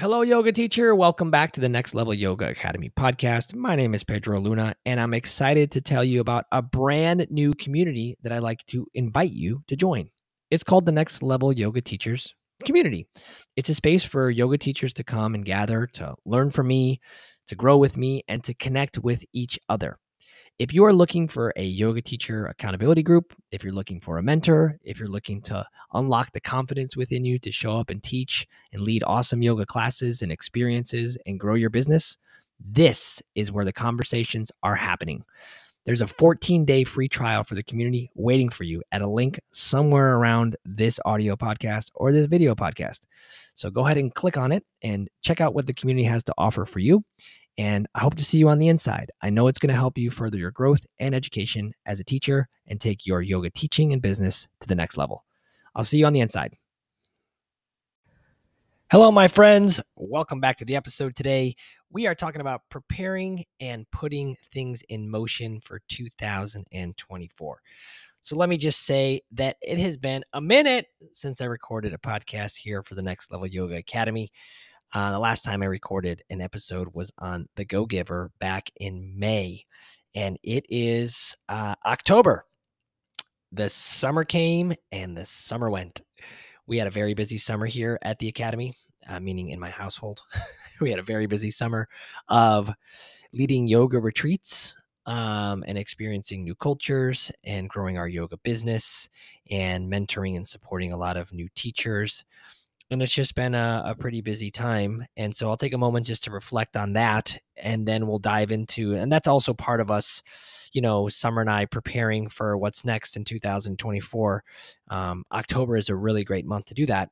Hello, yoga teacher. Welcome back to the Next Level Yoga Academy podcast. My name is Pedro Luna, and I'm excited to tell you about a brand new community that I'd like to invite you to join. It's called the Next Level Yoga Teachers Community. It's a space for yoga teachers to come and gather to learn from me, to grow with me, and to connect with each other. If you are looking for a yoga teacher accountability group, if you're looking for a mentor, if you're looking to unlock the confidence within you to show up and teach and lead awesome yoga classes and experiences and grow your business, this is where the conversations are happening. There's a 14 day free trial for the community waiting for you at a link somewhere around this audio podcast or this video podcast. So go ahead and click on it and check out what the community has to offer for you. And I hope to see you on the inside. I know it's going to help you further your growth and education as a teacher and take your yoga teaching and business to the next level. I'll see you on the inside. Hello, my friends. Welcome back to the episode today. We are talking about preparing and putting things in motion for 2024. So let me just say that it has been a minute since I recorded a podcast here for the Next Level Yoga Academy. Uh, the last time I recorded an episode was on The Go Giver back in May, and it is uh, October. The summer came and the summer went. We had a very busy summer here at the Academy, uh, meaning in my household. we had a very busy summer of leading yoga retreats um, and experiencing new cultures and growing our yoga business and mentoring and supporting a lot of new teachers and it's just been a, a, pretty busy time. And so i'll take a moment just to reflect on that and then we'll dive into and that's also part of us you know summer and i preparing for what's next in 2024 um, october is a really great month to do that.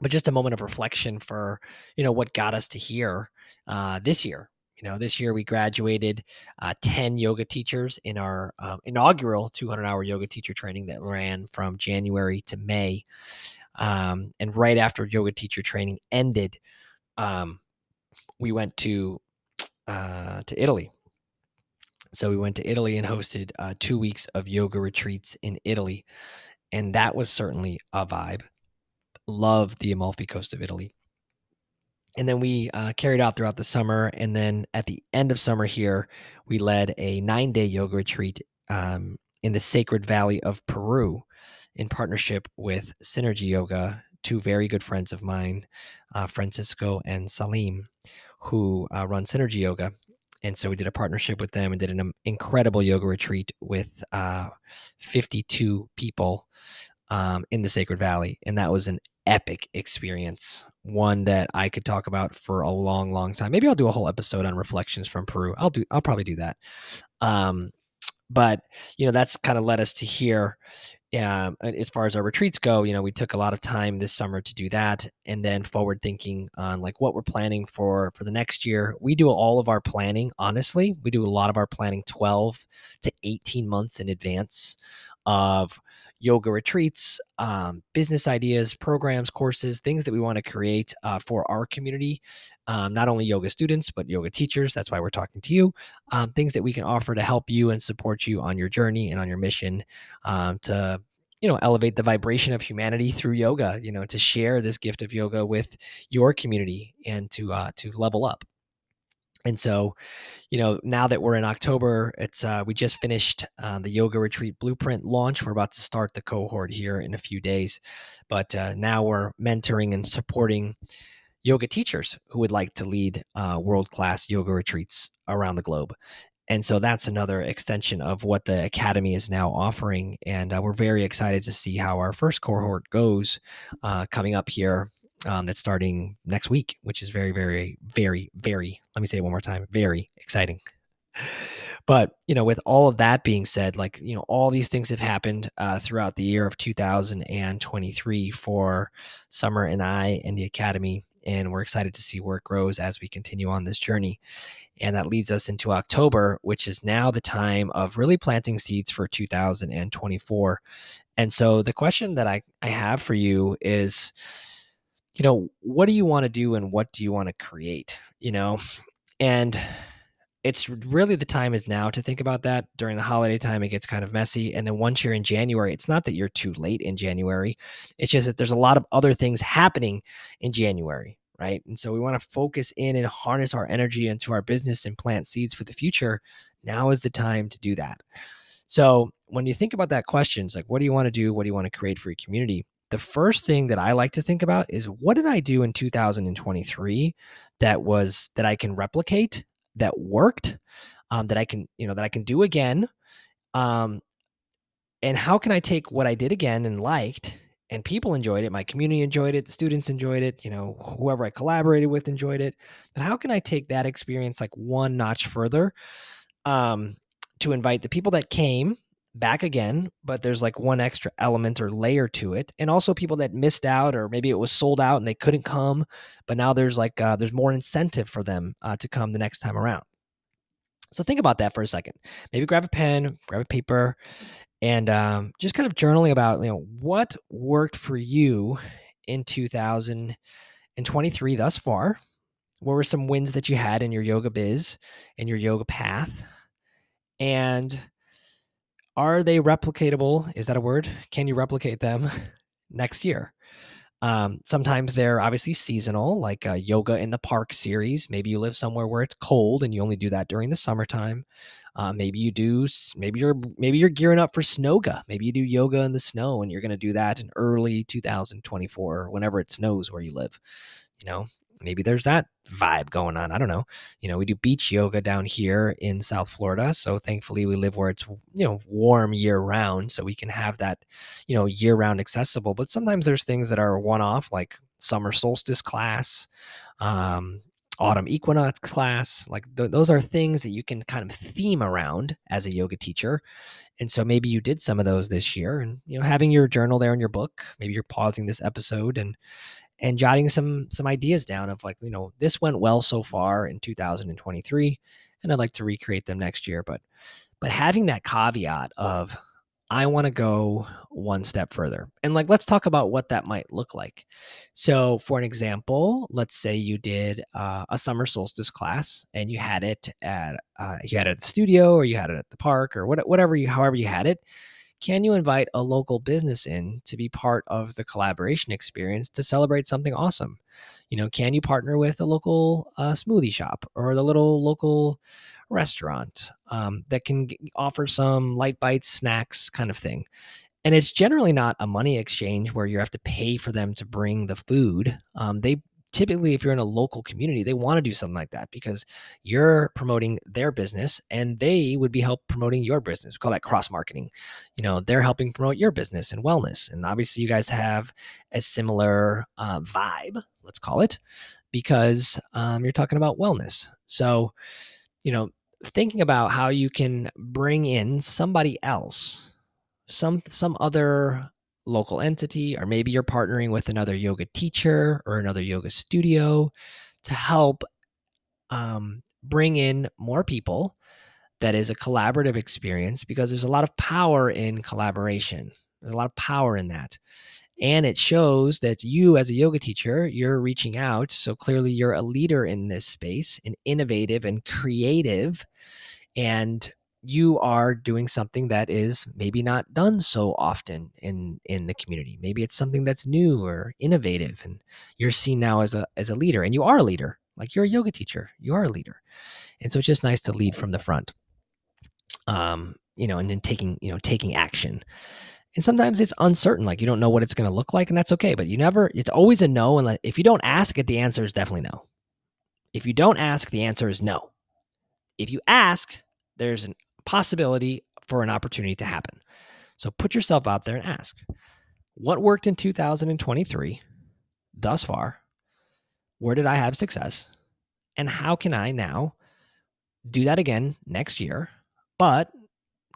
But just a moment of reflection for you know what got us to here uh, this year. You know this year we graduated uh, 10 yoga teachers in our uh, inaugural 200 hour yoga teacher training that ran from january to may um, and right after yoga teacher training ended, um, we went to uh, to Italy. So we went to Italy and hosted uh, two weeks of yoga retreats in Italy, and that was certainly a vibe. Love the Amalfi Coast of Italy. And then we uh, carried out throughout the summer, and then at the end of summer here, we led a nine-day yoga retreat um, in the Sacred Valley of Peru in partnership with Synergy Yoga, two very good friends of mine, uh, Francisco and Salim, who uh, run Synergy Yoga. And so we did a partnership with them and did an incredible yoga retreat with uh, 52 people um, in the Sacred Valley. And that was an epic experience, one that I could talk about for a long, long time. Maybe I'll do a whole episode on reflections from Peru. I'll do, I'll probably do that. Um, but you know that's kind of led us to here um, as far as our retreats go, you know, we took a lot of time this summer to do that, and then forward thinking on like what we're planning for for the next year. We do all of our planning. Honestly, we do a lot of our planning twelve to eighteen months in advance of yoga retreats, um, business ideas, programs, courses, things that we want to create uh, for our community, um, not only yoga students, but yoga teachers. That's why we're talking to you. Um, things that we can offer to help you and support you on your journey and on your mission um, to you know elevate the vibration of humanity through yoga you know to share this gift of yoga with your community and to uh, to level up and so you know now that we're in october it's uh, we just finished uh, the yoga retreat blueprint launch. We're about to start the cohort here in a few days but uh, now we're mentoring and supporting yoga teachers who would like to lead uh, world-class yoga retreats around the globe. And so that's another extension of what the academy is now offering and uh, we're very excited to see how our first cohort goes uh, coming up here um, that's starting next week, which is very, very, very, very, let me say it one more time, very exciting. But, you know, with all of that being said, like, you know, all these things have happened uh, throughout the year of 2023 for Summer and I and the Academy. And we're excited to see where it grows as we continue on this journey. And that leads us into October, which is now the time of really planting seeds for 2024. And so the question that I, I have for you is, you know, what do you want to do and what do you want to create? You know, and it's really the time is now to think about that. During the holiday time, it gets kind of messy. And then once you're in January, it's not that you're too late in January. It's just that there's a lot of other things happening in January, right? And so we want to focus in and harness our energy into our business and plant seeds for the future. Now is the time to do that. So when you think about that question, it's like, what do you want to do? What do you want to create for your community? The first thing that I like to think about is what did I do in 2023 that was that I can replicate, that worked, um, that I can, you know, that I can do again. Um, and how can I take what I did again and liked and people enjoyed it, my community enjoyed it, the students enjoyed it, you know, whoever I collaborated with enjoyed it. But how can I take that experience like one notch further um, to invite the people that came back again, but there's like one extra element or layer to it, and also people that missed out or maybe it was sold out and they couldn't come, but now there's like uh, there's more incentive for them uh, to come the next time around. So think about that for a second. Maybe grab a pen, grab a paper, and um, just kind of journaling about you know what worked for you in 2023 thus far. What were some wins that you had in your yoga biz and your yoga path? And are they replicatable? Is that a word? Can you replicate them next year? Um, sometimes they're obviously seasonal, like a yoga in the park series. Maybe you live somewhere where it's cold and you only do that during the summertime. Uh, maybe you do. Maybe you're maybe you're gearing up for snowga. Maybe you do yoga in the snow, and you're going to do that in early 2024, whenever it snows where you live. You know, maybe there's that vibe going on. I don't know. You know, we do beach yoga down here in South Florida. So thankfully we live where it's, you know, warm year round. So we can have that, you know, year round accessible. But sometimes there's things that are one off, like summer solstice class, um, autumn equinox class. Like th- those are things that you can kind of theme around as a yoga teacher. And so maybe you did some of those this year and, you know, having your journal there in your book, maybe you're pausing this episode and, and jotting some some ideas down of like you know this went well so far in 2023 and i'd like to recreate them next year but but having that caveat of i want to go one step further and like let's talk about what that might look like. So for an example let's say you did uh, a summer solstice class and you had it at uh, you had it at the studio or you had it at the park or what, whatever you however you had it can you invite a local business in to be part of the collaboration experience to celebrate something awesome? You know, can you partner with a local uh, smoothie shop or the little local restaurant um, that can offer some light bites, snacks, kind of thing? And it's generally not a money exchange where you have to pay for them to bring the food. Um, they typically if you're in a local community they want to do something like that because you're promoting their business and they would be help promoting your business. We call that cross marketing. You know they're helping promote your business and wellness and obviously you guys have a similar uh, vibe let's call it because um, you're talking about wellness. So you know thinking about how you can bring in somebody else some some other local entity, or maybe you're partnering with another yoga teacher or another yoga studio to help um, bring in more people that is a collaborative experience because there's a lot of power in collaboration. There's a lot of power in that. And it shows that you, as a yoga teacher, you're reaching out. So clearly, you're a leader in this space, and innovative and creative. And you are doing something that is maybe not done so often in in the community. Maybe it's something that's new or innovative and you're seen now as a as a leader and you are a leader. Like you're a yoga teacher. You are a leader. And so it's just nice to lead from the front um you know and then taking you know taking action. And sometimes it's uncertain like you don't know what it's going to look like and that's okay but you never it's always a no and if you don't ask it the answer is definitely no. If you don't ask the answer is no. If you ask there's an possibility for an opportunity to happen. So put yourself out there and ask what worked in 2023 thus far? Where did I have success? And how can I now do that again next year, but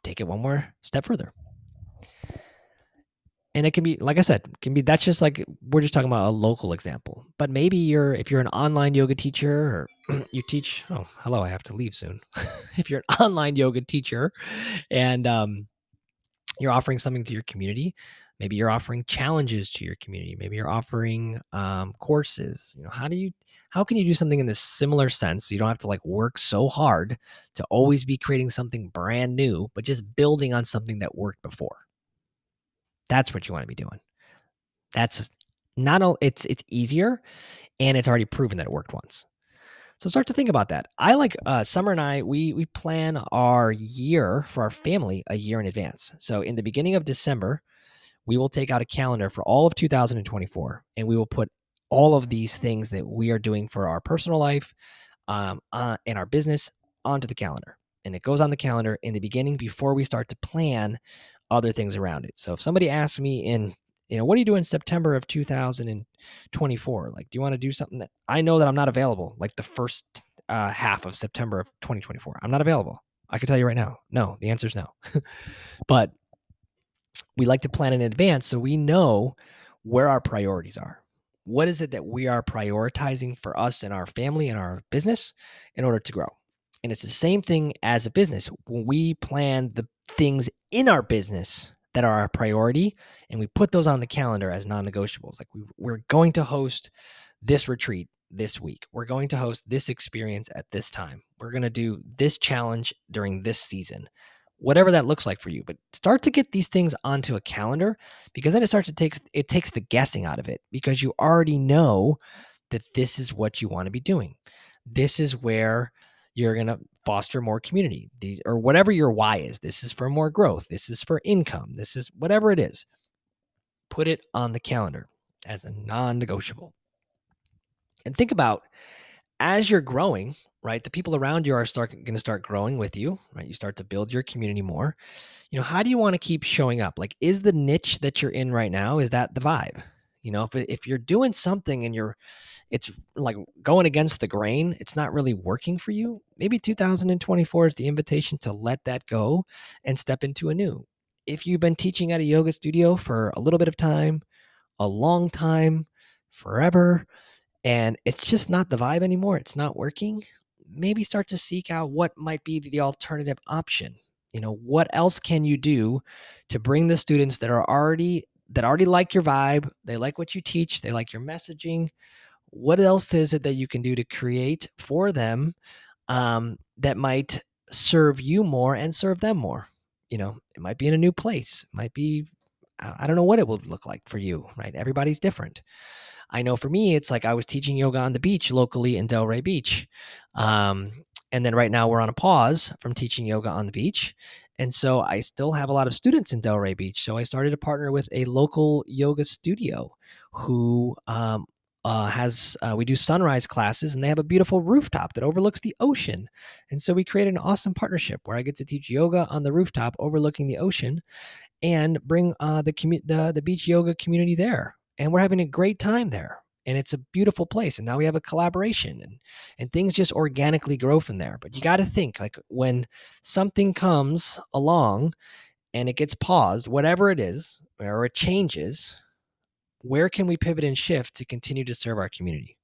take it one more step further? And it can be like i said can be that's just like we're just talking about a local example. But maybe you're if you're an online yoga teacher or you teach oh hello i have to leave soon. If you're an online yoga teacher and um, you're offering something to your community maybe you're offering challenges to your community maybe you're offering um, courses you know how do you how can you do something in this similar sense so you don't have to like work so hard to always be creating something brand new but just building on something that worked before that's what you want to be doing. That's not all it's it's easier and it's already proven that it worked once. So start to think about that. I like uh, Summer and I. We we plan our year for our family a year in advance. So in the beginning of December, we will take out a calendar for all of 2024, and we will put all of these things that we are doing for our personal life um, uh, and our business onto the calendar. And it goes on the calendar in the beginning before we start to plan other things around it. So if somebody asks me in, you know, what do you do in September of 2024? Like, do you want to do something that I know that I'm not available, like the first uh, half of September of 2024? I'm not available. I can tell you right now. No, the answer is no. but we like to plan in advance so we know where our priorities are what is it that we are prioritizing for us and our family and our business in order to grow? And it's the same thing as a business. When we plan the things in our business that are our priority and we put those on the calendar as non negotiables, like we, we're going to host this retreat this week, we're going to host this experience at this time, we're going to do this challenge during this season whatever that looks like for you. But start to get these things onto a calendar because then it starts to take it takes the guessing out of it because you already know that this is what you want to be doing. This is where you're going to foster more community. These or whatever your why is. This is for more growth. This is for income. This is whatever it is. Put it on the calendar as a non-negotiable. And think about as you're growing, right? The people around you are start going to start growing with you, right? You start to build your community more. You know, how do you want to keep showing up? Like, is the niche that you're in right now is that the vibe? You know, if if you're doing something and you're, it's like going against the grain, it's not really working for you. Maybe 2024 is the invitation to let that go and step into a new. If you've been teaching at a yoga studio for a little bit of time, a long time, forever, and it's just not the vibe anymore, it's not working, maybe start to seek out what might be the alternative option. You know, what else can you do to bring the students that are already that already like your vibe, they like what you teach, they like your messaging. What else is it that you can do to create for them um, that might serve you more and serve them more? You know, it might be in a new place, it might be I don't know what it will look like for you, right? Everybody's different. I know for me, it's like I was teaching yoga on the beach locally in Delray Beach. Um, and then right now we're on a pause from teaching yoga on the beach. And so I still have a lot of students in Delray Beach. So I started to partner with a local yoga studio who um, uh, has uh, we do sunrise classes and they have a beautiful rooftop that overlooks the ocean and so we created an awesome partnership where i get to teach yoga on the rooftop overlooking the ocean and bring uh, the, commu- the the beach yoga community there and we're having a great time there and it's a beautiful place and now we have a collaboration and and things just organically grow from there but you got to think like when something comes along and it gets paused whatever it is or it changes where can we pivot and shift to continue to serve our community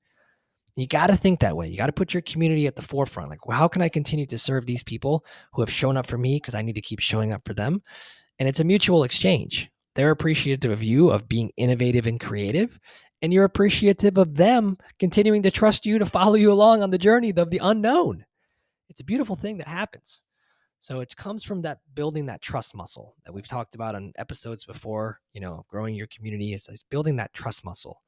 you got to think that way you got to put your community at the forefront like well, how can i continue to serve these people who have shown up for me because i need to keep showing up for them and it's a mutual exchange they're appreciative of you of being innovative and creative. And you're appreciative of them continuing to trust you to follow you along on the journey of the unknown. It's a beautiful thing that happens. So it comes from that building that trust muscle that we've talked about on episodes before, you know, growing your community is, is building that trust muscle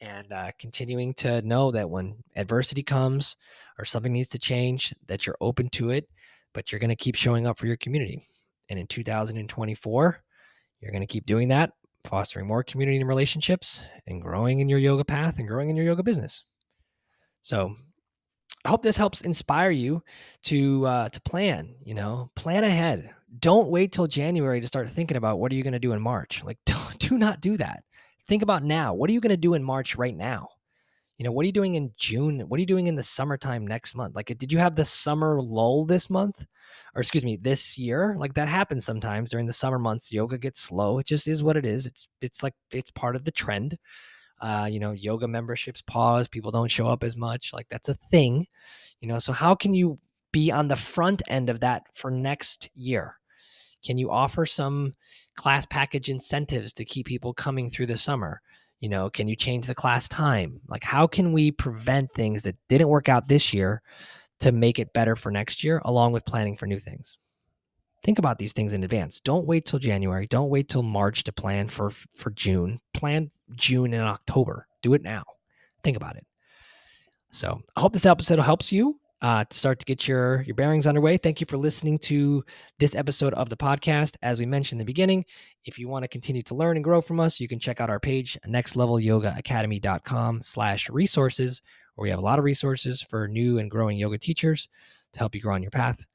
and uh, continuing to know that when adversity comes or something needs to change, that you're open to it, but you're going to keep showing up for your community. And in 2024, you're going to keep doing that, fostering more community and relationships and growing in your yoga path and growing in your yoga business. So I hope this helps inspire you to uh, to plan. You know, plan ahead. Don't wait till January to start thinking about what are you going to do in March. Like, don't, do not do that. Think about now. What are you going to do in March right now? You know what are you doing in june? What are you doing in the summertime next month? Like did you have the summer lull this month? Or excuse me this year? Like that happens sometimes during the summer months. Yoga gets slow. It just is what it is. It's it's like it's part of the trend. Uh, you know yoga memberships pause. People don't show up as much. Like that's a thing you know? So how can you be on the front end of that for next year? Can you offer some class package incentives to keep people coming through the summer you know can you change the class time? Like how can we prevent things that didn't work out this year to make it better for next year along with planning for new things? Think about these things in advance. Don't wait till january. Don't wait till march to plan for for june. Plan june and october. Do it now. Think about it. So I hope this episode helps you uh, to start to get your your bearings underway. Thank you for listening to this episode of the podcast. As we mentioned in the beginning, if you want to continue to learn and grow from us, you can check out our page, nextlevelyogaacademy.com slash resources, where we have a lot of resources for new and growing yoga teachers to help you grow on your path.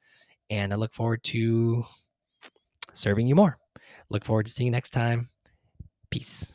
And I look forward to serving you more. Look forward to seeing you next time. Peace.